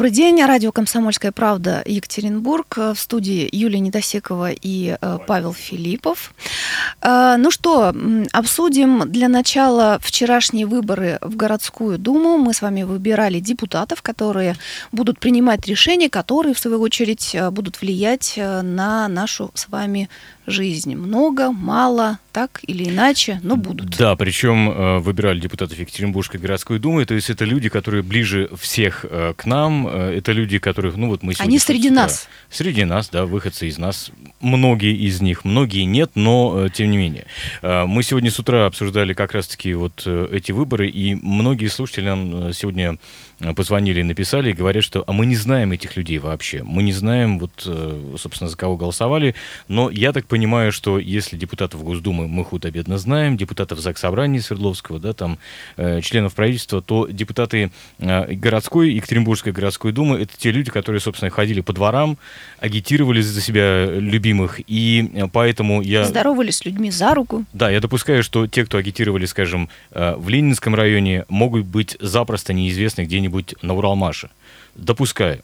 Добрый день. Радио «Комсомольская правда» Екатеринбург. В студии Юлия Недосекова и э, Павел Филиппов. Э, ну что, обсудим для начала вчерашние выборы в городскую думу. Мы с вами выбирали депутатов, которые будут принимать решения, которые, в свою очередь, э, будут влиять на нашу с вами жизнь. Много, мало, так или иначе, но будут. Да, причем э, выбирали депутатов Екатеринбургской городской думы, то есть это люди, которые ближе всех э, к нам, э, это люди, которых, ну вот мы сегодня... Они среди нас. Среди нас, да, выходцы из нас. Многие из них, многие нет, но тем не менее. Мы сегодня с утра обсуждали как раз-таки вот эти выборы, и многие слушатели нам сегодня позвонили и написали, и говорят, что а мы не знаем этих людей вообще. Мы не знаем, вот, собственно, за кого голосовали, но я так понимаю, что если депутатов Госдумы мы худо-бедно знаем, депутатов Заксобрания Свердловского, да, там, э, членов правительства, то депутаты э, городской, Екатеринбургской городской думы, это те люди, которые, собственно, ходили по дворам, агитировали за себя любимых, и э, поэтому я... Здоровались с людьми за руку. Да, я допускаю, что те, кто агитировали, скажем, э, в Ленинском районе, могут быть запросто неизвестны где-нибудь на Уралмаше. Допускаю.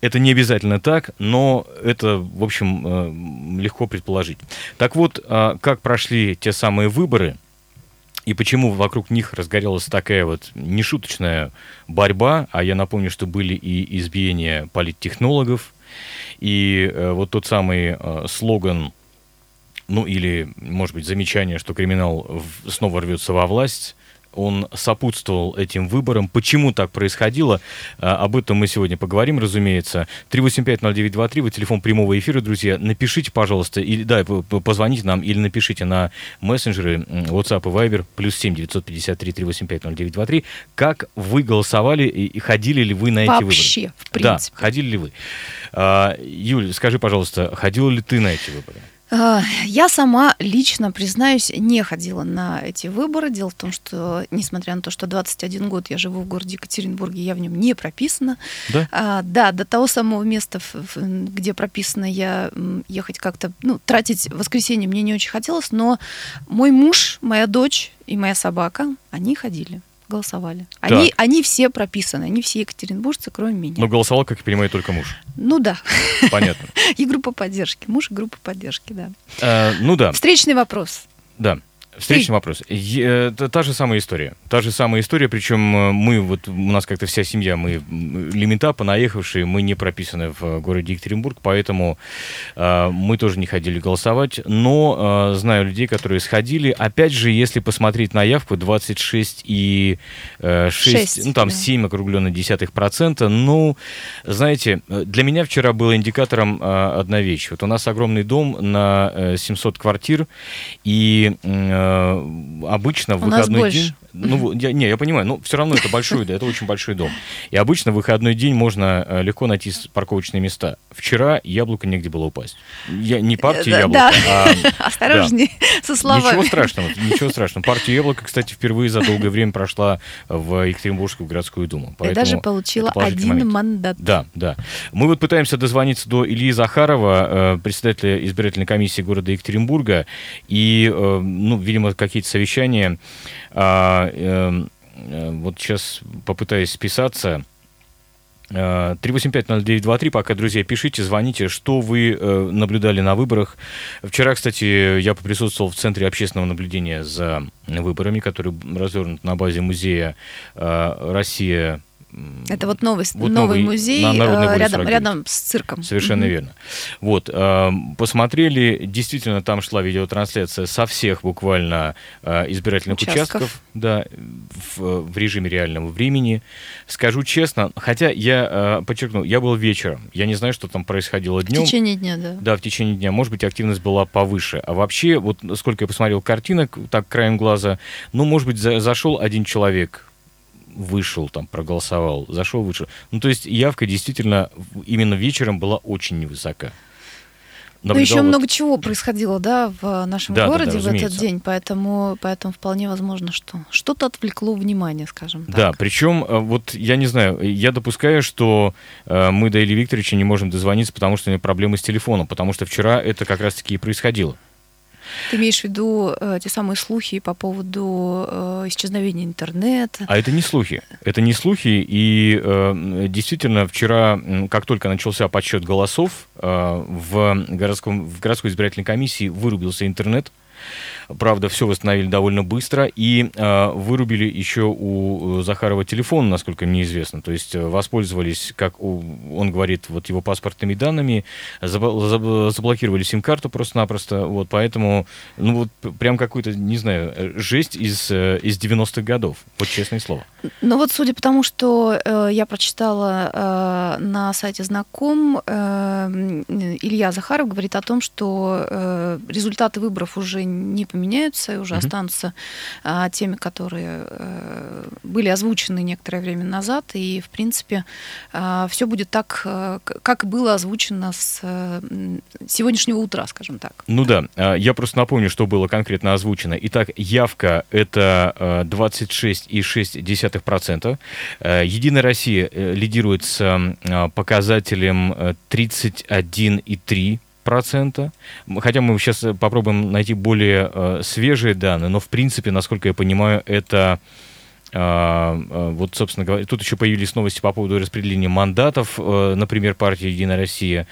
Это не обязательно так, но это, в общем, э, легко предположить. Так вот, а, как прошли те самые выборы, и почему вокруг них разгорелась такая вот нешуточная борьба, а я напомню, что были и избиения политтехнологов, и э, вот тот самый э, слоган, ну или, может быть, замечание, что криминал снова рвется во власть, он сопутствовал этим выборам. Почему так происходило? А, об этом мы сегодня поговорим, разумеется. 3850923, вы телефон прямого эфира, друзья. Напишите, пожалуйста, или да, позвоните нам или напишите на мессенджеры WhatsApp и Viber, плюс 7 953 385 0923, как вы голосовали и ходили ли вы на эти Вообще, выборы? Вообще, в принципе. Да, ходили ли вы? А, Юль, скажи, пожалуйста, ходила ли ты на эти выборы? А, я сама лично, признаюсь, не ходила на эти выборы. Дело в том, что, несмотря на то, что 21 год я живу в городе Екатеринбурге, я в нем не прописана. Да? А, да, до того самого места, где прописана я, ехать как-то, ну, тратить воскресенье мне не очень хотелось, но мой муж, моя дочь и моя собака, они ходили голосовали. Они, они все прописаны, они все екатеринбуржцы, кроме меня. Но голосовал, как я понимаю, только муж. Ну да. Понятно. И группа поддержки. Муж и группа поддержки, да. А, ну да. Встречный вопрос. Да. Встречный вопрос. Это та же самая история. Та же самая история, причем э, мы, вот у нас как-то вся семья, мы лимита, понаехавшие, мы не прописаны в городе Екатеринбург, поэтому э, мы тоже не ходили голосовать, но э, знаю людей, которые сходили. Опять же, если посмотреть на явку, 26 и э, 6, 6, ну там да. 7 округленно десятых процента, ну, знаете, для меня вчера было индикатором э, одна вещь. Вот у нас огромный дом на э, 700 квартир, и э, Э, обычно в выходной день... Ну, я, не, я понимаю, но все равно это большой, да, это очень большой дом. И обычно в выходной день можно э, легко найти парковочные места. Вчера яблоко негде было упасть. Я не партия яблоко, а... Осторожнее со словами. Ничего страшного, ничего страшного. Партия яблоко, кстати, впервые за долгое время прошла в Екатеринбургскую городскую думу. И даже получила один мандат. Да, да. Мы вот пытаемся дозвониться до Ильи Захарова, э, председателя избирательной комиссии города Екатеринбурга, и, ну, видимо, какие-то совещания. Эм, э, вот сейчас попытаюсь списаться. 3850923, э, пока, друзья, пишите, звоните, что вы э, наблюдали на выборах. Вчера, кстати, я поприсутствовал в Центре общественного наблюдения за выборами, который развернут на базе музея э, «Россия это вот новый, вот новый, новый музей на рядом, рядом с цирком. Совершенно mm-hmm. верно. Вот, э, посмотрели, действительно, там шла видеотрансляция со всех буквально э, избирательных участков, участков да, в, в режиме реального времени. Скажу честно, хотя я, э, подчеркну, я был вечером, я не знаю, что там происходило днем. В течение дня, да. Да, в течение дня, может быть, активность была повыше. А вообще, вот сколько я посмотрел картинок, так, краем глаза, ну, может быть, за, зашел один человек, вышел, там, проголосовал, зашел, вышел. Ну, то есть явка действительно именно вечером была очень невысока. Ну, еще вот... много чего происходило, да, в нашем да, городе да, да, в этот день, поэтому, поэтому вполне возможно, что что-то отвлекло внимание, скажем так. Да, причем, э, вот я не знаю, я допускаю, что э, мы до Ильи Викторовича не можем дозвониться, потому что у него проблемы с телефоном, потому что вчера это как раз-таки и происходило. Ты имеешь в виду э, те самые слухи по поводу э, исчезновения интернета? А это не слухи. Это не слухи. И э, действительно, вчера, как только начался подсчет голосов, э, в, городском, в городской избирательной комиссии вырубился интернет. Правда, все восстановили довольно быстро и э, вырубили еще у Захарова телефон, насколько мне известно. То есть э, воспользовались, как он говорит, вот его паспортными данными, заблокировали сим-карту просто-напросто. Вот, поэтому, ну вот прям какой-то, не знаю, э, жесть из, э, из 90-х годов. Вот честное слово. Ну вот судя по тому, что э, я прочитала э, на сайте знаком, э, Илья Захаров говорит о том, что э, результаты выборов уже не поменяются и уже mm-hmm. останутся э, теми, которые э, были озвучены некоторое время назад, и в принципе э, все будет так, э, как было озвучено с э, сегодняшнего утра, скажем так. Ну да, э, я просто напомню, что было конкретно озвучено. Итак, явка это э, 26,6 0,2%. Э, Единая Россия лидирует с э, показателем 31,3%. Процента. Хотя мы сейчас попробуем найти более свежие данные, но в принципе, насколько я понимаю, это вот, собственно говоря, тут еще появились новости по поводу распределения мандатов, например, партии «Единая Россия».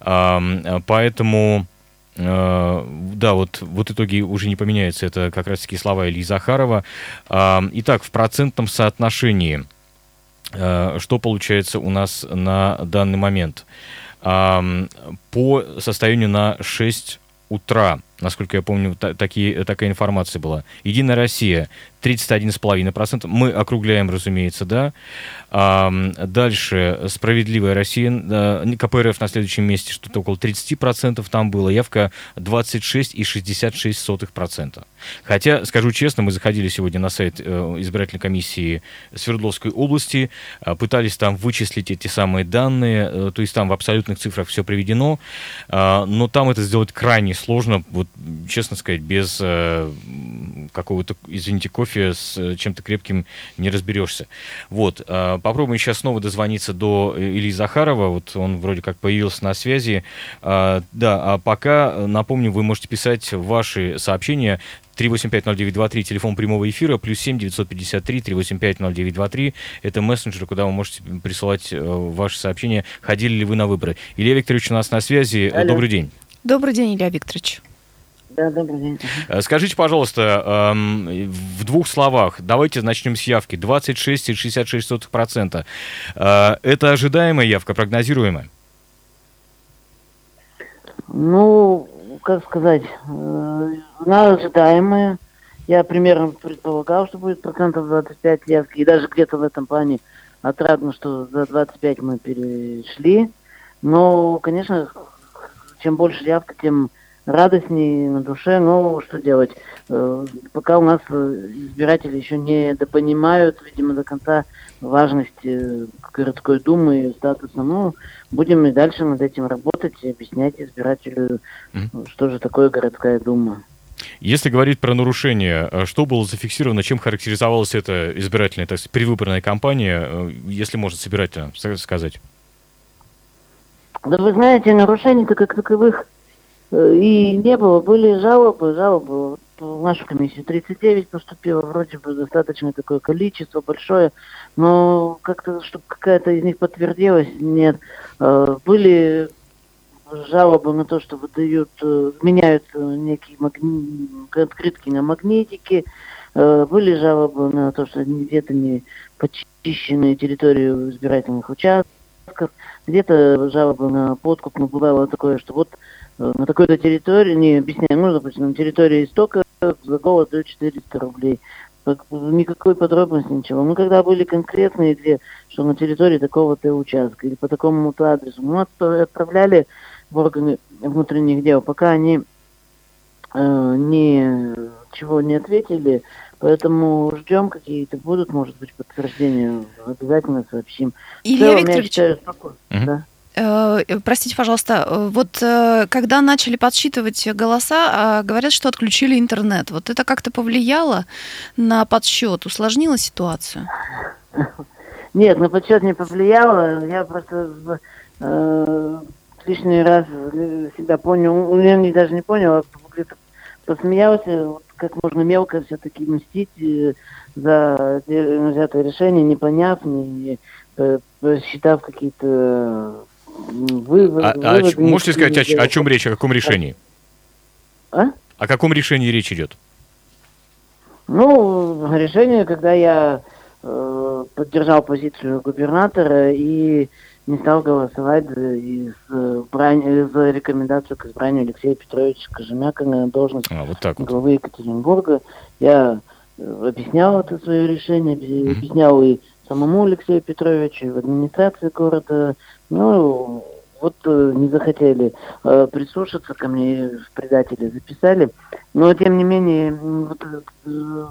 Поэтому Э, да, вот, вот итоги уже не поменяются. Это как раз-таки слова Ильи Захарова. Итак, в процентном соотношении, э, что получается у нас на данный момент? По состоянию на 6 утра, насколько я помню, такие, такая информация была. Единая Россия 31,5%. Мы округляем, разумеется, да. А, дальше «Справедливая Россия», КПРФ на следующем месте, что-то около 30% там было, явка 26,66%. Хотя, скажу честно, мы заходили сегодня на сайт э, избирательной комиссии Свердловской области, э, пытались там вычислить эти самые данные, э, то есть там в абсолютных цифрах все приведено, но там это сделать крайне сложно, вот честно сказать, без какого-то, извините, кофе с э, чем-то крепким не разберешься. Вот. А, попробуем сейчас снова дозвониться до э, Ильи Захарова. Вот он вроде как появился на связи. А, да, а пока, напомню, вы можете писать ваши сообщения 3850923, телефон прямого эфира, плюс 7 953 3850923. Это мессенджер, куда вы можете присылать э, ваши сообщения. Ходили ли вы на выборы? Илья Викторович у нас на связи. Алло. Добрый день. Добрый день, Илья Викторович. Да, добрый день. Э, скажите, пожалуйста, эм, в двух словах, давайте начнем с явки. 26,66%. Э, это ожидаемая явка, прогнозируемая? Ну, как сказать, э, она ожидаемая. Я примерно предполагал, что будет процентов 25 явки. И даже где-то в этом плане отрадно, что за 25 мы перешли. Но, конечно, чем больше явка, тем радостней на душе, но что делать? Э, пока у нас э, избиратели еще не допонимают, видимо, до конца важности городской думы и статуса, ну, будем и дальше над этим работать и объяснять избирателю, mm-hmm. что же такое городская дума. Если говорить про нарушения, э, что было зафиксировано, чем характеризовалась эта избирательная, так сказать, предвыборная кампания, если можно собирательно сказать? Да вы знаете, нарушений-то как таковых Э, и не было, были жалобы, жалобы в нашу комиссию. 39 поступило, вроде бы достаточно такое количество большое, но как-то, чтобы какая-то из них подтвердилась, нет. Э, были жалобы на то, что выдают, э, меняют некие магни... открытки на магнитики, были жалобы на то, что где-то не почищенные территории избирательных участков, где-то жалобы на подкуп, но бывало такое, что вот Э, на такой-то территории, не объясняю, ну, допустим, на территории истока за голод дают 400 рублей. Никакой подробности, ничего. Мы когда были конкретные, где, что на территории такого-то участка или по такому-то адресу, мы отправляли в органы внутренних дел, пока они э, ничего не ответили, поэтому ждем какие-то будут, может быть, подтверждения, обязательно сообщим. Илья Викторович, я считаю. Uh-huh. Да. Э, простите, пожалуйста, э, вот э, когда начали подсчитывать голоса, а, говорят, что отключили интернет. Вот это как-то повлияло на подсчет, усложнило ситуацию? Нет, на подсчет не повлияло. Я просто э, лишний раз себя понял, ну, я даже не понял, а где-то посмеялся, вот, как можно мелко все-таки мстить за взятое решение, не поняв, не, не считав какие-то выводы. А, а выводы можете сказать, о, о чем речь, о каком решении? А? О каком решении речь идет? Ну, решение, когда я э, поддержал позицию губернатора и не стал голосовать за, из, за рекомендацию к избранию Алексея Петровича Кожемяка на должность а, вот так вот. главы Екатеринбурга. Я э, объяснял это свое решение, mm-hmm. объяснял и самому Алексею Петровичу, и в администрации города. Ну, вот э, не захотели э, прислушаться ко мне, в предатели записали. Но, тем не менее, вот, э,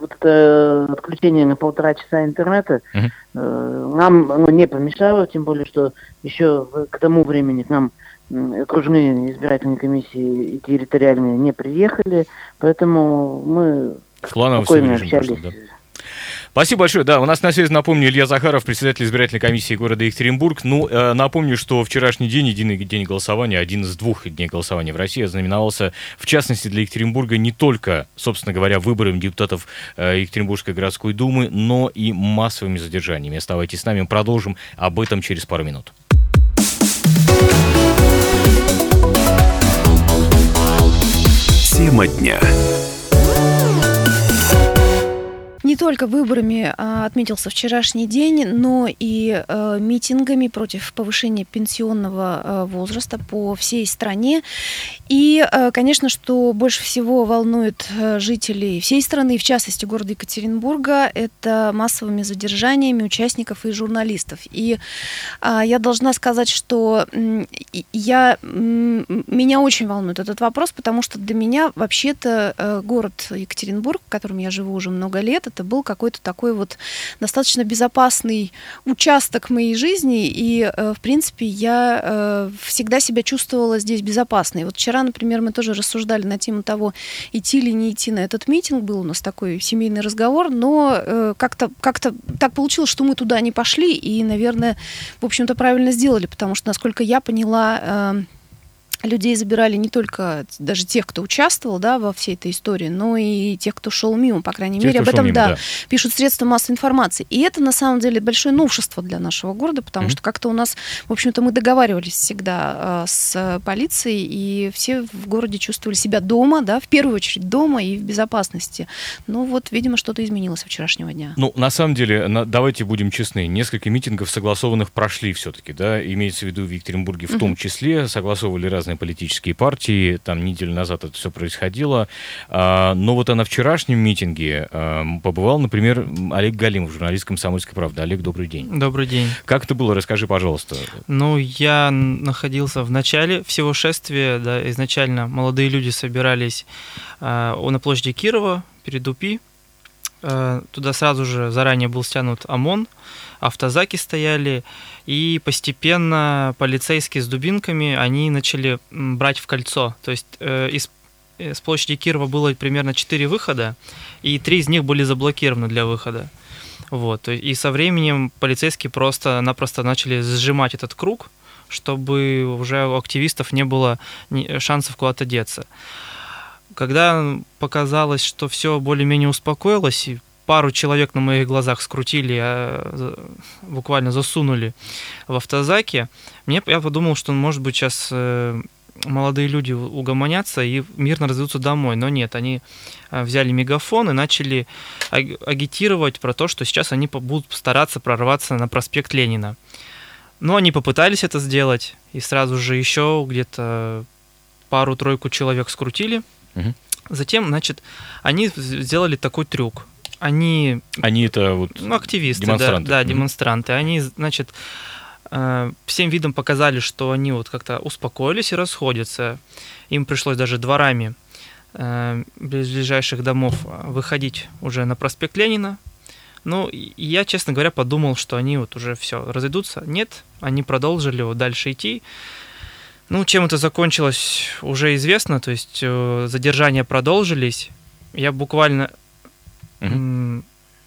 вот это отключение на полтора часа интернета uh-huh. э, нам оно не помешало, тем более, что еще к тому времени к нам окружные избирательные комиссии и территориальные не приехали, поэтому мы Планово спокойно общались. Прошло, да? Спасибо большое. Да, у нас на связи, напомню, Илья Захаров, председатель избирательной комиссии города Екатеринбург. Ну, э, напомню, что вчерашний день, единый день голосования, один из двух дней голосования в России, знаменовался, в частности, для Екатеринбурга не только, собственно говоря, выборами депутатов э, Екатеринбургской городской думы, но и массовыми задержаниями. Оставайтесь с нами, продолжим об этом через пару минут. Тема дня. Не только выборами а, отметился вчерашний день, но и а, митингами против повышения пенсионного а, возраста по всей стране. И, а, конечно, что больше всего волнует жителей всей страны, в частности города Екатеринбурга, это массовыми задержаниями участников и журналистов. И а, я должна сказать, что я, меня очень волнует этот вопрос, потому что для меня вообще-то город Екатеринбург, в котором я живу уже много лет, это был какой-то такой вот достаточно безопасный участок моей жизни, и, э, в принципе, я э, всегда себя чувствовала здесь безопасной. Вот вчера, например, мы тоже рассуждали на тему того, идти или не идти на этот митинг, был у нас такой семейный разговор, но э, как-то как так получилось, что мы туда не пошли, и, наверное, в общем-то, правильно сделали, потому что, насколько я поняла, людей забирали не только даже тех, кто участвовал да, во всей этой истории, но и тех, кто шел мимо, по крайней тех, мере. Об этом мимо, да, да. пишут средства массовой информации. И это на самом деле большое новшество для нашего города, потому mm-hmm. что как-то у нас, в общем-то, мы договаривались всегда э, с полицией, и все в городе чувствовали себя дома, да, в первую очередь дома и в безопасности. Ну вот, видимо, что-то изменилось со вчерашнего дня. Ну, на самом деле, на, давайте будем честны, несколько митингов согласованных прошли все-таки, да, имеется в виду в Екатеринбурге в mm-hmm. том числе, согласовывали разные разные политические партии, там неделю назад это все происходило. А, но вот на вчерашнем митинге а, побывал, например, Олег Галимов, журналист «Комсомольской правды». Олег, добрый день. Добрый день. Как это было? Расскажи, пожалуйста. Ну, я находился в начале всего шествия. Да, изначально молодые люди собирались а, на площади Кирова перед УПИ. Туда сразу же заранее был стянут ОМОН, автозаки стояли, и постепенно полицейские с дубинками, они начали брать в кольцо. То есть э, из э, с площади Кирова было примерно 4 выхода, и три из них были заблокированы для выхода. Вот. И со временем полицейские просто-напросто начали сжимать этот круг, чтобы уже у активистов не было шансов куда-то деться. Когда показалось, что все более-менее успокоилось, и пару человек на моих глазах скрутили, а буквально засунули в автозаке, мне, я подумал, что, может быть, сейчас э, молодые люди угомонятся и мирно разойдутся домой. Но нет, они э, взяли мегафон и начали агитировать про то, что сейчас они будут стараться прорваться на проспект Ленина. Но они попытались это сделать, и сразу же еще где-то пару-тройку человек скрутили. Угу. Затем, значит, они сделали такой трюк они... Они это вот ну, активисты, демонстранты. Да, да, демонстранты. Они, значит, э, всем видом показали, что они вот как-то успокоились и расходятся. Им пришлось даже дворами э, ближайших домов выходить уже на проспект Ленина. Ну, я, честно говоря, подумал, что они вот уже все разойдутся. Нет, они продолжили вот дальше идти. Ну, чем это закончилось, уже известно. То есть э, задержания продолжились. Я буквально Угу.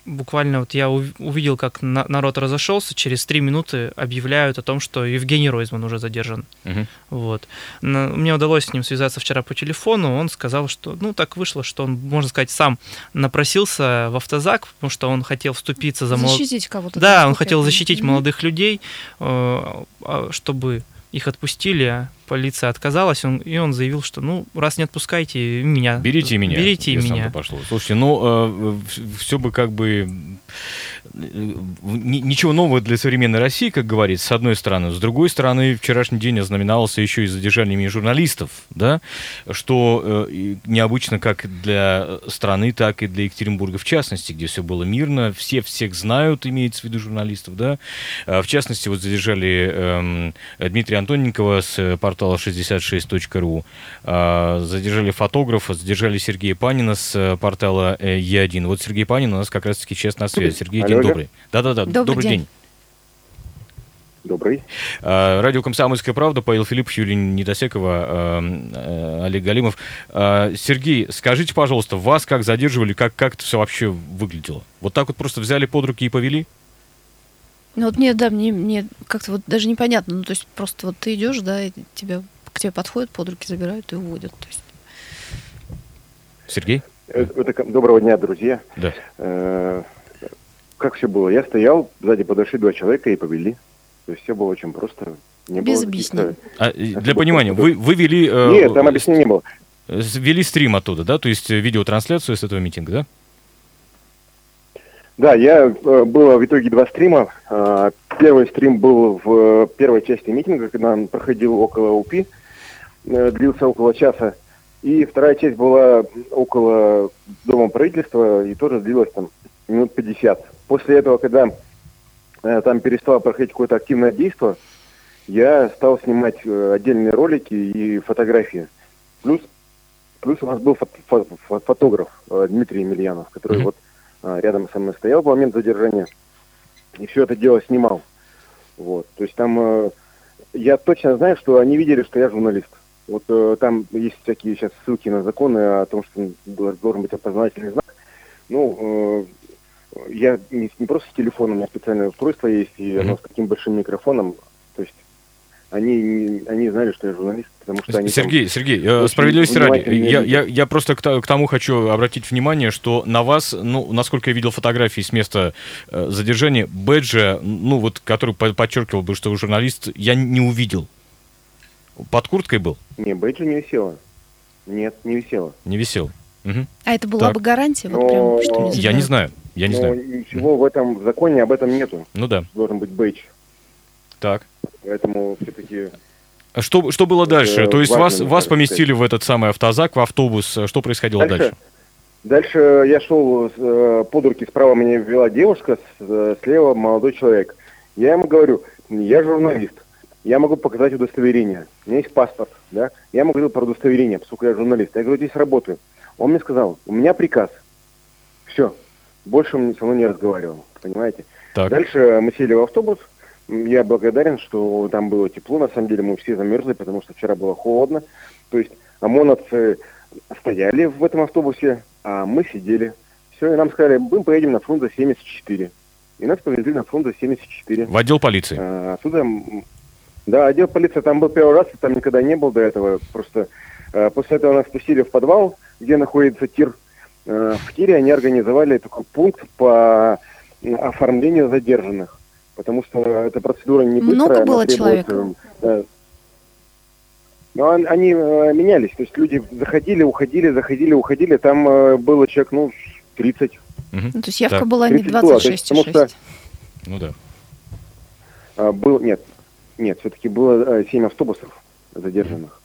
буквально вот я увидел, как народ разошелся, через три минуты объявляют о том, что Евгений Ройзман уже задержан. Угу. Вот. Мне удалось с ним связаться вчера по телефону, он сказал, что, ну, так вышло, что он, можно сказать, сам напросился в автозак, потому что он хотел вступиться за... Защитить кого-то. Да, он хотел защитить молодых людей, э, а, чтобы их отпустили, полиция отказалась, он, и он заявил, что ну, раз не отпускайте меня. Берите меня. Берите меня. Пошло. Слушайте, ну, э, все бы как бы ничего нового для современной России, как говорится, с одной стороны. С другой стороны, вчерашний день ознаменовался еще и задержаниями журналистов, да, что э, необычно как для страны, так и для Екатеринбурга в частности, где все было мирно, все всех знают, имеется в виду журналистов, да. А в частности, вот задержали э, Дмитрия Антоненкова с портала 66.ru, э, задержали фотографа, задержали Сергея Панина с портала Е1. Вот Сергей Панин у нас как раз-таки сейчас на связи. Сергей, день добрый. Да-да-да, добрый, добрый день. день. Добрый. А, радио «Комсомольская правда», Павел Филипп, Юлия Недосекова, а, а, Олег Галимов. Сергей, скажите, пожалуйста, вас как задерживали, как, как это все вообще выглядело? Вот так вот просто взяли под руки и повели? Ну вот мне, да, мне, мне как-то вот даже непонятно. Ну, то есть просто вот ты идешь, да, и тебя, к тебе подходят, под руки забирают и уводят. То есть... Сергей? Э, это, доброго дня, друзья. Да. Э, как все было? Я стоял, сзади подошли два человека и повели. То есть все было очень просто. Не Без объяснений. А, для понимания, вы, вы вели... Э, Нет, там объяснений не было. Вели стрим оттуда, да? То есть видеотрансляцию с этого митинга, да? Да, я э, было в итоге два стрима. Э, первый стрим был в э, первой части митинга, когда он проходил около УПИ, э, длился около часа. И вторая часть была около Дома правительства и тоже длилась там минут 50. После этого, когда э, там перестало проходить какое-то активное действие, я стал снимать э, отдельные ролики и фотографии. Плюс, плюс у нас был фото, фото, фотограф э, Дмитрий Емельянов, который mm-hmm. вот э, рядом со мной стоял в момент задержания и все это дело снимал. Вот, то есть там э, я точно знаю, что они видели, что я журналист. Вот э, там есть всякие сейчас ссылки на законы о том, что должен быть опознавательный знак. Ну, э, я не, не просто с телефоном, у меня специальное устройство есть, и оно с таким большим микрофоном. То есть они, они знали, что я журналист, потому что они... Сергей, там, Sергей, э, справедливости ради, я, я, я просто к, к тому хочу обратить внимание, что на вас, ну, насколько я видел фотографии с места э, задержания, бэджа, ну, вот, который подчеркивал бы, что вы журналист, я не увидел. Под курткой был? Не, бэджа не висело. Нет, не висело. Не висел. Угу. А это была так. бы гарантия? Вот прям, что не я не знаю. Я не Но знаю. Ничего в этом законе об этом нету. Ну да. Должен быть бейдж. Так. Поэтому все-таки... А что, что было дальше? То есть вас, вас поместили в этот самый автозак, в автобус. Что происходило дальше? Дальше, дальше я шел э, под руки, справа меня вела девушка, э, слева молодой человек. Я ему говорю, я журналист, я могу показать удостоверение, у меня есть паспорт, да, я ему говорил про удостоверение, поскольку я журналист. Я говорю, здесь работаю. Он мне сказал, у меня приказ. Все, больше он со мной не разговаривал, понимаете? Так. Дальше мы сели в автобус. Я благодарен, что там было тепло. На самом деле мы все замерзли, потому что вчера было холодно. То есть ОМОНовцы стояли в этом автобусе, а мы сидели. Все, и нам сказали, мы поедем на Фрунзе 74. И нас повезли на Фрунзе 74. В отдел полиции? А, отсюда... Да, отдел полиции там был первый раз, там никогда не был до этого. Просто а, после этого нас спустили в подвал, где находится тир Э, в Кире они организовали такой пункт по оформлению задержанных, потому что эта процедура не быстрая. Много было человек? Э, но они э, менялись, то есть люди заходили, уходили, заходили, уходили, там было человек, ну, 30. Угу. Ну, то есть явка так. была не 26, было, что, Ну да. А, был, нет, нет, все-таки было 7 автобусов задержанных.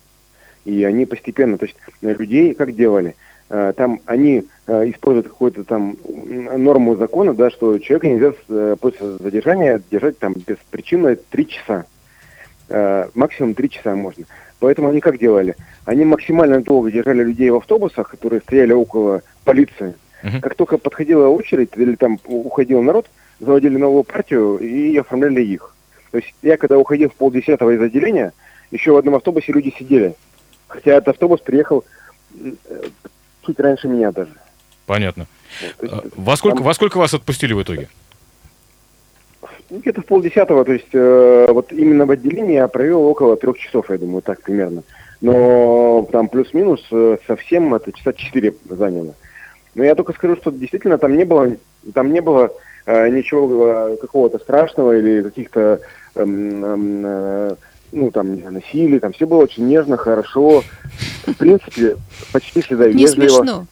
И они постепенно, то есть людей как делали – Э, там они э, используют какую-то там норму закона, да, что человека нельзя э, после задержания держать там без причины три часа. Максимум три часа можно. Поэтому они как делали? Они максимально долго держали людей в автобусах, которые стояли около полиции. Как только подходила очередь или там уходил народ, заводили новую партию и оформляли их. То есть я когда уходил в полдесятого из отделения, еще в одном автобусе люди сидели. Хотя этот автобус приехал чуть раньше меня даже. Понятно. Вот, есть, во, сколько, там... во сколько вас отпустили в итоге? Ну, где-то в полдесятого, то есть э, вот именно в отделении я провел около трех часов, я думаю, так примерно. Но там плюс-минус э, совсем это часа четыре заняло. Но я только скажу, что действительно там не было, там не было э, ничего э, какого-то страшного или каких-то э, э, ну, там, насилие, там все было очень нежно, хорошо. В принципе, почти всегда не вежливо. смешно.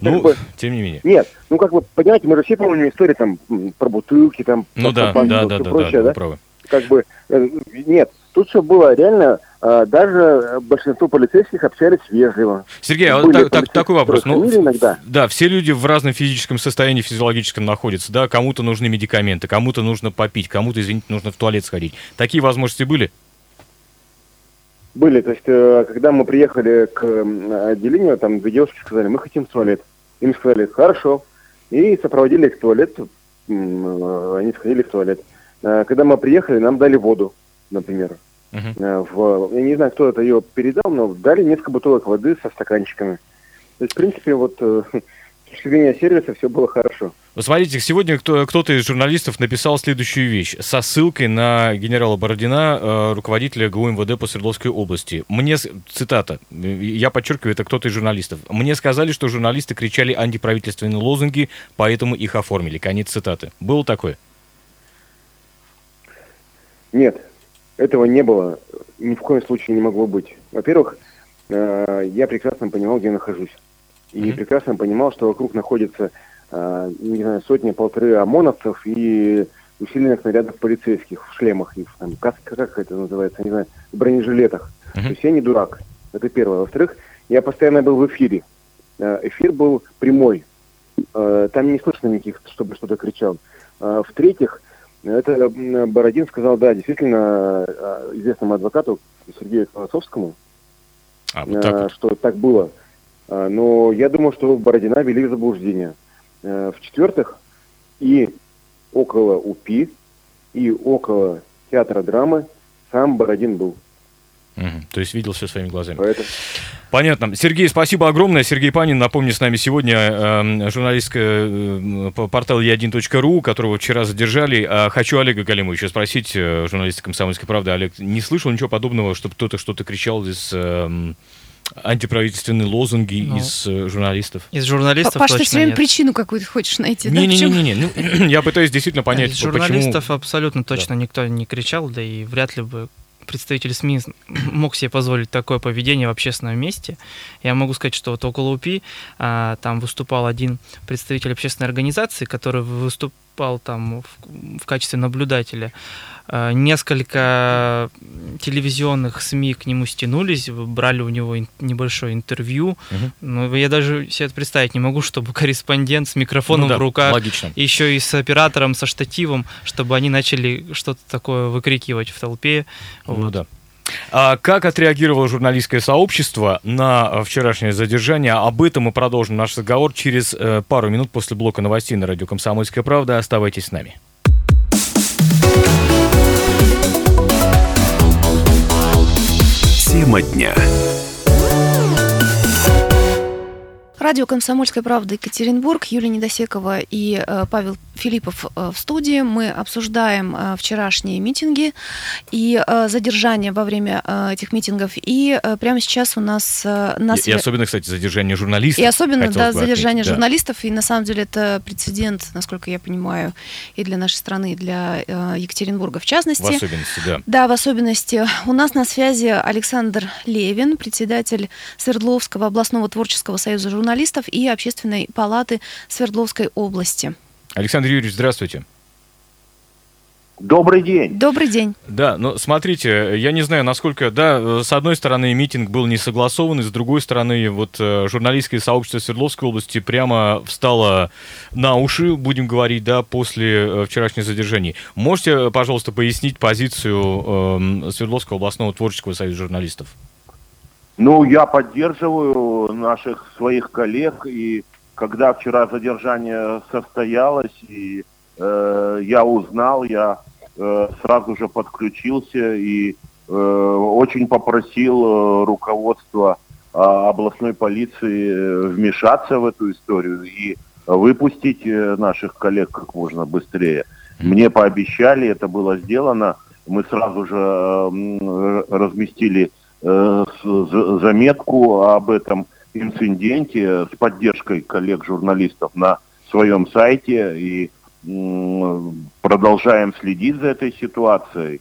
ну, бы, тем не менее. Нет, ну, как бы, понимаете, мы же все помним истории там про бутылки, там, ну, да, да, да, да, прочее, да, да, правы. Как бы, э, нет, тут все было реально, а, даже большинство полицейских общались вежливо. Сергей, а так, так, такой вопрос. Ну, иногда. Да, все люди в разном физическом состоянии, физиологическом находятся, да, кому-то нужны медикаменты, кому-то нужно попить, кому-то, извините, нужно в туалет сходить. Такие возможности были? Были, то есть, э, когда мы приехали к отделению, там две девушки сказали, мы хотим в туалет. Им сказали, хорошо. И сопроводили их в туалет, э, они сходили в туалет. Э, когда мы приехали, нам дали воду, например. Uh-huh. В, я не знаю, кто это ее передал, но дали несколько бутылок воды со стаканчиками. То есть, в принципе, вот с точки зрения сервиса все было хорошо. Смотрите, сегодня кто, кто-то из журналистов написал следующую вещь со ссылкой на генерала Бородина, э, руководителя ГУ МВД по Свердловской области. Мне, цитата, я подчеркиваю, это кто-то из журналистов. Мне сказали, что журналисты кричали антиправительственные лозунги, поэтому их оформили. Конец цитаты. Было такое? Нет, этого не было. Ни в коем случае не могло быть. Во-первых, э, я прекрасно понимал, где нахожусь. И mm-hmm. прекрасно понимал, что вокруг находится, э, не знаю, сотни-полторы ОМОНовцев и усиленных нарядов полицейских в шлемах их, там, как, как это называется, не знаю, в бронежилетах. Mm-hmm. То есть я не дурак. Это первое. Во-вторых, я постоянно был в эфире. Э, эфир был прямой. Э, там не слышно никаких, чтобы что-то кричал. Э, в-третьих, это Бородин сказал, да, действительно, известному адвокату Сергею Колосовскому, а, вот так вот. что так было. А, но я думаю, что Бородина вели в заблуждение. Э, В-четвертых, и около УПИ, и около театра драмы сам Бородин был. Угу. То есть видел все своими глазами. Поэтому... Понятно. Сергей, спасибо огромное. Сергей Панин, напомню, с нами сегодня э, журналистская э, портал я1.ру, которого вчера задержали. А хочу Олега Галимовича спросить, э, журналиста «Комсомольской правды». Олег, не слышал ничего подобного, чтобы кто-то что-то кричал из... Э, антиправительственные лозунги ну, из э, журналистов. Из журналистов Паш, ты все время причину какую-то хочешь найти, не, да? Не-не-не, ну, я пытаюсь действительно понять, Из журналистов почему... абсолютно точно да. никто не кричал, да и вряд ли бы представитель СМИ мог себе позволить такое поведение в общественном месте. Я могу сказать, что вот около УПИ а, там выступал один представитель общественной организации, который выступал там в, в качестве наблюдателя. А, несколько телевизионных СМИ к нему стянулись, брали у него небольшое интервью. Угу. Но я даже себе это представить не могу, чтобы корреспондент с микрофоном ну, да, в руках, логично. еще и с оператором, со штативом, чтобы они начали что-то такое выкрикивать в толпе. Ну вот. да. А как отреагировало журналистское сообщество на вчерашнее задержание? Об этом мы продолжим наш разговор через э, пару минут после блока новостей на радио «Комсомольская правда». Оставайтесь с нами. Тема дня. Радио «Комсомольская правда» Екатеринбург, Юлия Недосекова и э, Павел Филиппов э, в студии. Мы обсуждаем э, вчерашние митинги и э, задержание во время этих митингов. И прямо сейчас у нас... нас... И, и особенно, кстати, задержание журналистов. И особенно, да, задержание отметить, журналистов. Да. И на самом деле это прецедент, насколько я понимаю, и для нашей страны, и для Екатеринбурга в частности. В особенности, да. Да, в особенности. У нас на связи Александр Левин, председатель Свердловского областного творческого союза журналистов и Общественной палаты Свердловской области. Александр Юрьевич, здравствуйте. Добрый день. Добрый день. Да, но смотрите, я не знаю, насколько, да, с одной стороны митинг был не согласован, и с другой стороны вот э, журналистское сообщество Свердловской области прямо встало на уши, будем говорить, да, после э, вчерашнего задержания. Можете, пожалуйста, пояснить позицию э, Свердловского областного творческого союза журналистов? Ну, я поддерживаю наших своих коллег и когда вчера задержание состоялось, и э, я узнал, я э, сразу же подключился и э, очень попросил э, руководство э, областной полиции вмешаться в эту историю и выпустить наших коллег как можно быстрее. Мне пообещали, это было сделано. Мы сразу же разместили заметку об этом инциденте с поддержкой коллег-журналистов на своем сайте и продолжаем следить за этой ситуацией.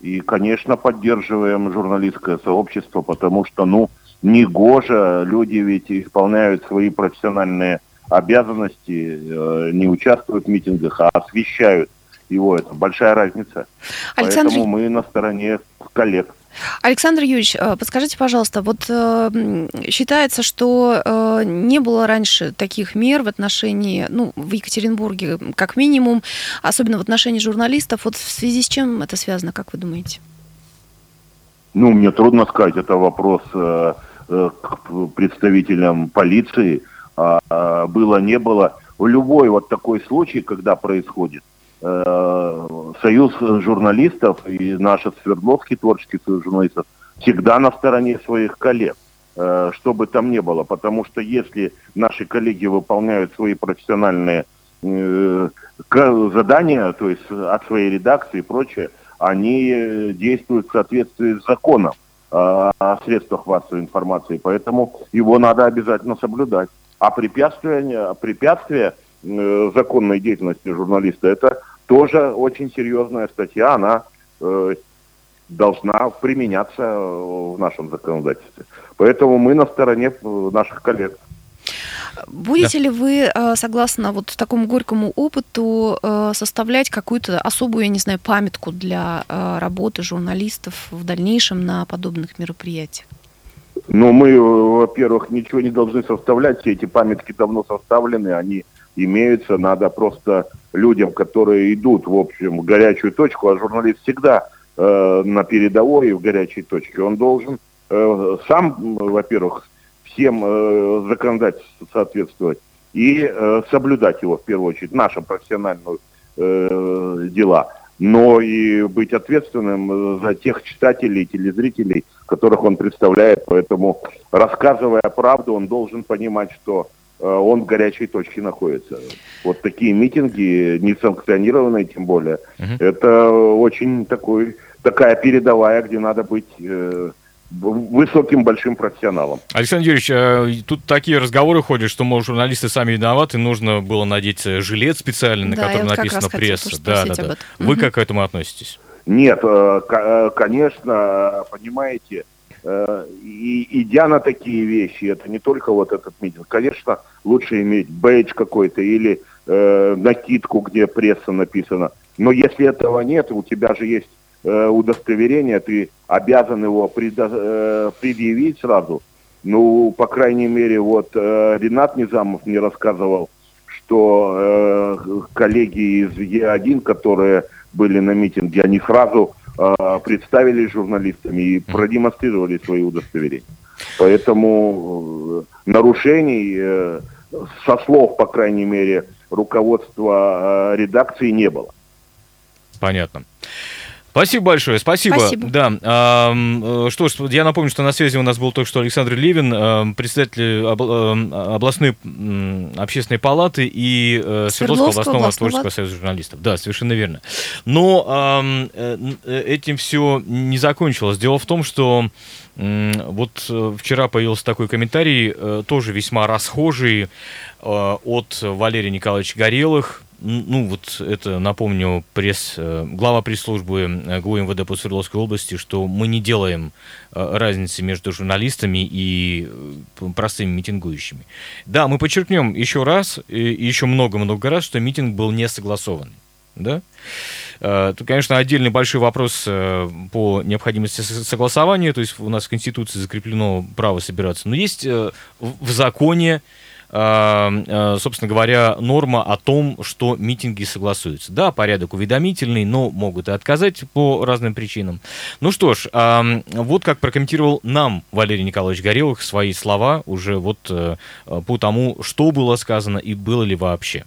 И, конечно, поддерживаем журналистское сообщество, потому что, ну, не гоже, люди ведь исполняют свои профессиональные обязанности, э, не участвуют в митингах, а освещают его. Это большая разница. Александр... Поэтому мы на стороне коллег. Александр Юрьевич, э, подскажите, пожалуйста, вот э, считается, что э, не было раньше таких мер в отношении, ну, в Екатеринбурге, как минимум, особенно в отношении журналистов. Вот в связи с чем это связано, как вы думаете? Ну, мне трудно сказать, это вопрос к представителям полиции. А, а, было, не было. Любой вот такой случай, когда происходит, союз журналистов и наш Свердловский творческий союз журналистов всегда на стороне своих коллег, э, что бы там ни было. Потому что если наши коллеги выполняют свои профессиональные э, задания, то есть от своей редакции и прочее, они действуют в соответствии с законом о средствах массовой информации. Поэтому его надо обязательно соблюдать. А препятствия, препятствия законной деятельности журналиста – это тоже очень серьезная статья, она э, должна применяться в нашем законодательстве. Поэтому мы на стороне э, наших коллег. Будете да. ли вы, э, согласно вот такому горькому опыту, э, составлять какую-то особую, я не знаю, памятку для работы журналистов в дальнейшем на подобных мероприятиях? Ну, мы, во-первых, ничего не должны составлять, все эти памятки давно составлены, они имеются, надо просто людям, которые идут, в общем, в горячую точку, а журналист всегда э, на передовой и в горячей точке, он должен э, сам, во-первых, всем э, законодательству соответствовать и э, соблюдать его, в первую очередь, наши профессиональные э, дела, но и быть ответственным за тех читателей, телезрителей, которых он представляет. Поэтому, рассказывая правду, он должен понимать, что Э, он в горячей точке находится. Вот такие митинги, несанкционированные тем более, угу. это очень такой, такая передовая, где надо быть э, высоким большим профессионалом. Александр Юрьевич, э, тут такие разговоры ходят, что, может, журналисты сами виноваты, нужно было надеть жилет специальный, на да, котором написано пресса. Да, да, да. Вы угу. как к этому относитесь? Нет, конечно, понимаете, Э, и идя на такие вещи, это не только вот этот митинг, конечно, лучше иметь бейдж какой-то или э, накидку, где пресса написана. Но если этого нет, у тебя же есть э, удостоверение, ты обязан его предо, э, предъявить сразу. Ну, по крайней мере, вот э, Ренат Низамов мне рассказывал, что э, коллеги из Е1, которые были на митинге, они сразу представились журналистами и продемонстрировали свои удостоверения. Поэтому э, нарушений э, со слов, по крайней мере, руководства э, редакции не было. Понятно. Спасибо большое, спасибо. спасибо. Да. Э, что ж, я напомню, что на связи у нас был только что Александр Левин, председатель областной общественной палаты и э, Свердловского областного, творческого союза журналистов. Да, совершенно верно. Но э, этим все не закончилось. Дело в том, что вот вчера появился такой комментарий, тоже весьма расхожий, от Валерия Николаевича Горелых, ну, вот это, напомню, пресс, э, глава пресс-службы э, ГУ МВД по Свердловской области, что мы не делаем э, разницы между журналистами и простыми митингующими. Да, мы подчеркнем еще раз, и еще много-много раз, что митинг был не согласован. Да? Тут, конечно, отдельный большой вопрос по необходимости согласования, то есть у нас в Конституции закреплено право собираться, но есть в законе собственно говоря, норма о том, что митинги согласуются. Да, порядок уведомительный, но могут и отказать по разным причинам. Ну что ж, вот как прокомментировал нам Валерий Николаевич Горелых свои слова уже вот э, по тому, что было сказано и было ли вообще.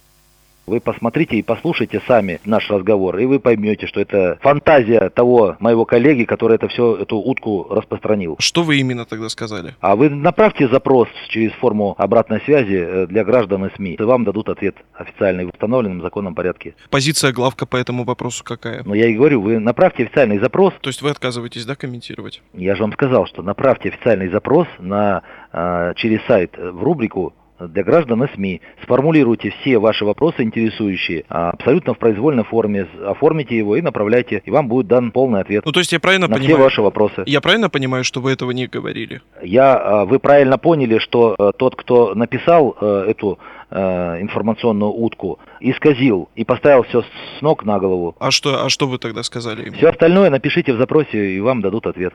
Вы посмотрите и послушайте сами наш разговор, и вы поймете, что это фантазия того моего коллеги, который это все, эту утку распространил. Что вы именно тогда сказали? А вы направьте запрос через форму обратной связи э, для граждан и СМИ, и вам дадут ответ официальный в установленном законном порядке. Позиция главка по этому вопросу какая? Но я и говорю, вы направьте официальный запрос. То есть вы отказываетесь, да, комментировать? Я же вам сказал, что направьте официальный запрос на, э, через сайт в рубрику для граждан и СМИ. Сформулируйте все ваши вопросы интересующие а, абсолютно в произвольной форме, оформите его и направляйте, и вам будет дан полный ответ. Ну, то есть я правильно на понимаю? все ваши вопросы. Я правильно понимаю, что вы этого не говорили? Я, а, вы правильно поняли, что а, тот, кто написал эту информационную утку, исказил и поставил все с ног на голову. А что, а что вы тогда сказали им? Все остальное напишите в запросе, и вам дадут ответ.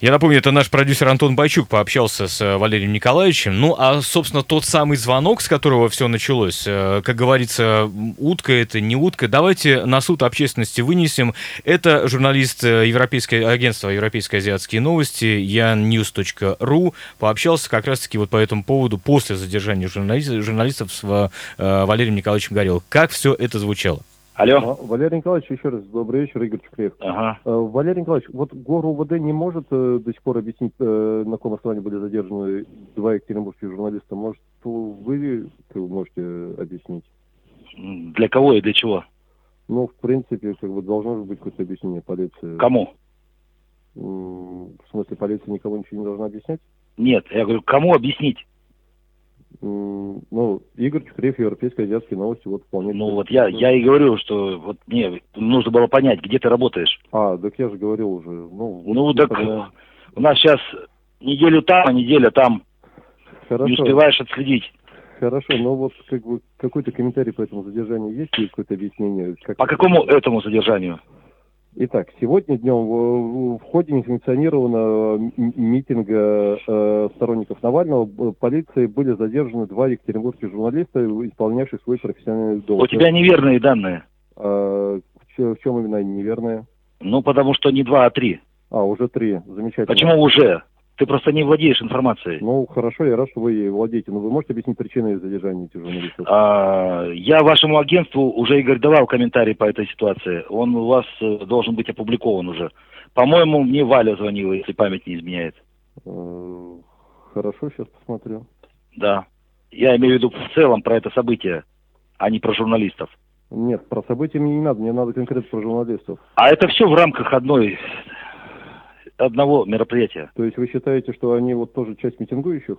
Я напомню, это наш продюсер Антон Байчук пообщался с э, Валерием Николаевичем. Ну, а, собственно, тот самый звонок, с которого все началось, э, как говорится, утка это не утка. Давайте на суд общественности вынесем. Это журналист э, Европейского агентства Европейские азиатские новости yannews.ru пообщался как раз-таки вот по этому поводу после задержания журналистов с Валерием Николаевичем Горелым. Как все это звучало? Алло. Валерий Николаевич, еще раз добрый вечер, Игорь Чуклеев. Ага. Э, Валерий Николаевич, вот гору УВД не может э, до сих пор объяснить, э, на каком основании были задержаны два екатеринбургских журналиста. Может, вы можете объяснить? Для кого и для чего? Ну, в принципе, как бы должно же быть какое-то объяснение полиции. Кому? В смысле, полиция никого ничего не должна объяснять? Нет, я говорю, кому объяснить? Ну, Игорь Чухрев, Европейские азиатские новости, вот вполне... Ну, вот я, я и говорю, что вот мне нужно было понять, где ты работаешь. А, так я же говорил уже. Ну, вот ну так понимаю. у нас сейчас неделю там, а неделя там. Хорошо. Не успеваешь отследить. Хорошо, но вот как бы какой-то комментарий по этому задержанию есть или какое-то объяснение? Как по какому этому задержанию? Итак, сегодня днем в, в ходе несанкционированного митинга э, сторонников Навального полицией были задержаны два екатеринбургских журналиста, исполнявших свой профессиональный долг. У тебя неверные данные. В, в чем именно они неверные? Ну, потому что не два, а три. А, уже три. Замечательно. Почему уже? Ты просто не владеешь информацией. Ну, хорошо, я рад, что вы ей владеете. Но вы можете объяснить причины задержания этих журналистов? А, я вашему агентству уже, Игорь, давал комментарий по этой ситуации. Он у вас э, должен быть опубликован уже. По-моему, мне Валя звонила, если память не изменяет. Э, хорошо, сейчас посмотрю. Да. Я имею в виду в целом про это событие, а не про журналистов. Нет, про события мне не надо, мне надо конкретно про журналистов. А это все в рамках одной одного мероприятия. То есть вы считаете, что они вот тоже часть митингующих?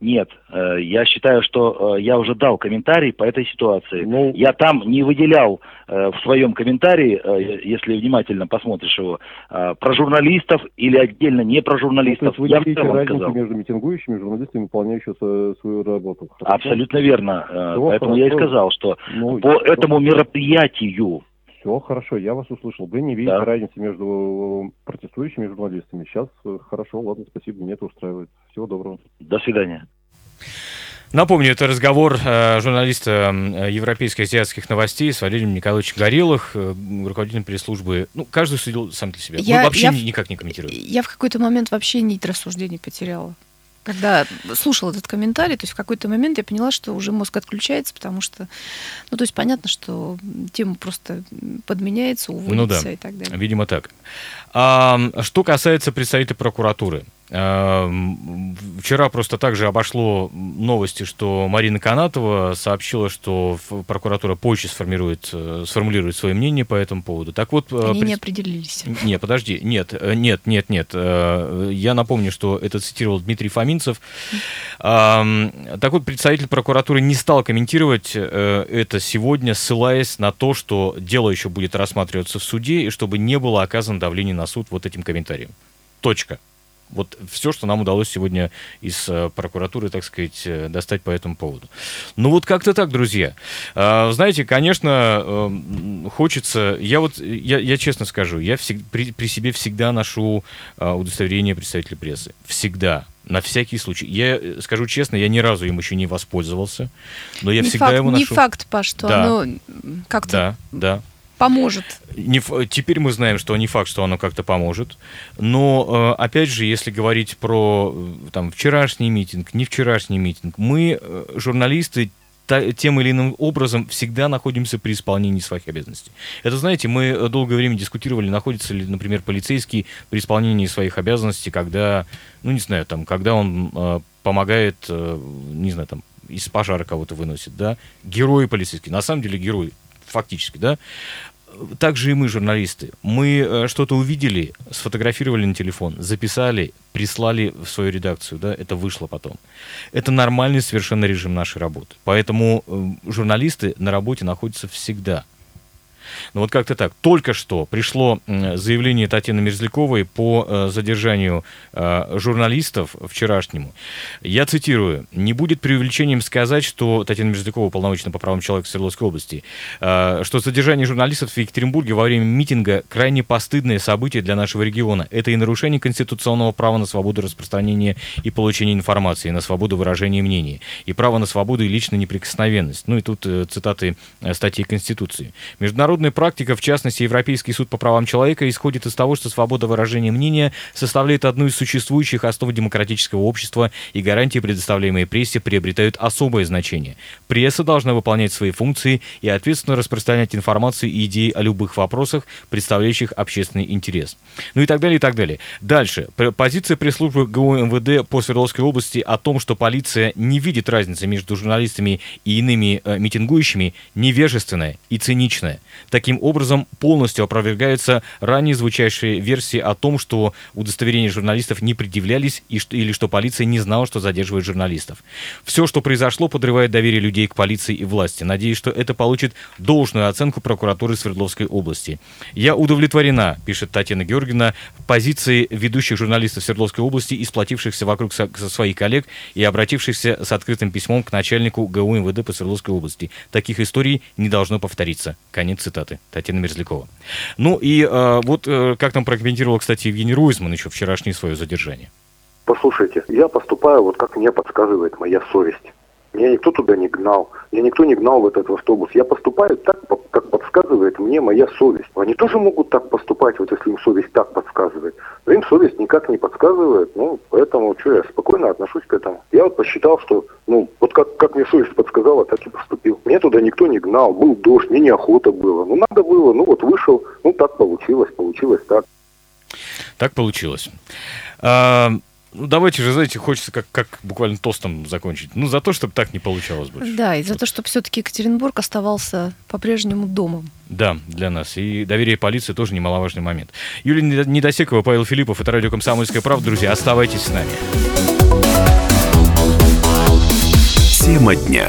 Нет, э, я считаю, что э, я уже дал комментарий по этой ситуации. Ну, я там не выделял э, в своем комментарии, если внимательно посмотришь его, про журналистов или отдельно не про журналистов. Ну, то есть вы я разницу сказал. между митингующими и журналистами, выполняющими свою работу. Хорошо? Абсолютно верно. Все Поэтому хорошо. я и сказал, что ну, по этому мероприятию все, хорошо, я вас услышал. Вы не видите да. разницы между протестующими журналистами. Сейчас э, хорошо, ладно, спасибо, мне это устраивает. Всего доброго. До свидания. Напомню, это разговор э, журналиста э, европейских азиатских новостей с Валерием Николаевичем Горелых, э, руководителем пресс-службы. Ну, каждый судил сам для себя. Я, Мы вообще я, никак не комментируем. Я в какой-то момент вообще нить рассуждений потеряла когда слушала этот комментарий, то есть в какой-то момент я поняла, что уже мозг отключается, потому что, ну, то есть понятно, что тема просто подменяется, уводится ну, да. и так далее. Видимо, так. А, что касается представителя прокуратуры, вчера просто также обошло новости, что Марина Канатова сообщила, что прокуратура позже сформирует, э, сформулирует свое мнение по этому поводу. Так вот, э, Они пред... не определились. Нет, подожди, нет, э, нет, нет, нет. Я напомню, что это цитировал Дмитрий Фоминцев. Эм, так вот, представитель прокуратуры не стал комментировать это сегодня, ссылаясь на то, что дело еще будет рассматриваться в суде, и чтобы не было оказано давление на суд вот этим комментарием. Точка. Вот все, что нам удалось сегодня из э, прокуратуры, так сказать, э, достать по этому поводу. Ну вот как-то так, друзья. А, знаете, конечно, эм, хочется... Я вот, я, я честно скажу, я всег, при, при себе всегда ношу а, удостоверение представителя прессы. Всегда. На всякий случай. Я э, скажу честно, я ни разу им еще не воспользовался, но я не всегда факт, его ношу. Не факт, Паш, что да. оно как-то... Да, да поможет. Не, теперь мы знаем, что не факт, что оно как-то поможет. Но, э, опять же, если говорить про э, там, вчерашний митинг, не вчерашний митинг, мы, э, журналисты, тем или иным образом всегда находимся при исполнении своих обязанностей. Это, знаете, мы долгое время дискутировали, находится ли, например, полицейский при исполнении своих обязанностей, когда, ну, не знаю, там, когда он э, помогает, э, не знаю, там, из пожара кого-то выносит, да, герои полицейские, на самом деле герои, фактически, да, также и мы, журналисты. Мы э, что-то увидели, сфотографировали на телефон, записали, прислали в свою редакцию, да, это вышло потом. Это нормальный совершенно режим нашей работы. Поэтому э, журналисты на работе находятся всегда – ну вот как-то так. Только что пришло заявление Татьяны Мерзляковой по э, задержанию э, журналистов вчерашнему. Я цитирую. «Не будет преувеличением сказать, что Татьяна Мерзлякова, полномочна по правам человека Свердловской области, э, что задержание журналистов в Екатеринбурге во время митинга крайне постыдное событие для нашего региона. Это и нарушение конституционного права на свободу распространения и получения информации, на свободу выражения мнений, и право на свободу и личную неприкосновенность». Ну и тут цитаты статьи Конституции. Международная практика, в частности, Европейский суд по правам человека, исходит из того, что свобода выражения мнения составляет одну из существующих основ демократического общества, и гарантии, предоставляемые прессе, приобретают особое значение. Пресса должна выполнять свои функции и ответственно распространять информацию и идеи о любых вопросах, представляющих общественный интерес. Ну и так далее, и так далее. Дальше. Позиция пресс-службы ГУ МВД по Свердловской области о том, что полиция не видит разницы между журналистами и иными э, митингующими, невежественная и циничная. Таким образом, полностью опровергаются ранее звучащие версии о том, что удостоверения журналистов не предъявлялись и что, или что полиция не знала, что задерживает журналистов. Все, что произошло, подрывает доверие людей к полиции и власти. Надеюсь, что это получит должную оценку прокуратуры Свердловской области. Я удовлетворена, пишет Татьяна Георгиевна, позицией ведущих журналистов Свердловской области и сплотившихся вокруг со, со своих коллег и обратившихся с открытым письмом к начальнику ГУ МВД по Свердловской области. Таких историй не должно повториться. Конец цитаты цитаты Татьяна Мерзлякова. Ну и э, вот э, как там прокомментировал, кстати, Евгений Руизман еще вчерашнее свое задержание. Послушайте, я поступаю вот как мне подсказывает моя совесть. Меня никто туда не гнал. Меня никто не гнал в этот автобус. Я поступаю так, как подсказывает мне моя совесть. Они тоже могут так поступать, вот если им совесть так подсказывает. Но им совесть никак не подсказывает. Ну, поэтому что, я спокойно отношусь к этому. Я вот посчитал, что, ну, вот как, как мне совесть подсказала, так и поступил. Меня туда никто не гнал. Был дождь, мне неохота было. Ну, надо было, ну, вот вышел. Ну, так получилось, получилось так. Так получилось. А, ну, давайте же, знаете, хочется как, как буквально тостом закончить. Ну, за то, чтобы так не получалось больше. Да, и за вот. то, чтобы все-таки Екатеринбург оставался по-прежнему домом. Да, для нас. И доверие полиции тоже немаловажный момент. Юлия Недосекова, Павел Филиппов, это радио «Комсомольская правда». Друзья, оставайтесь с нами. Тема дня.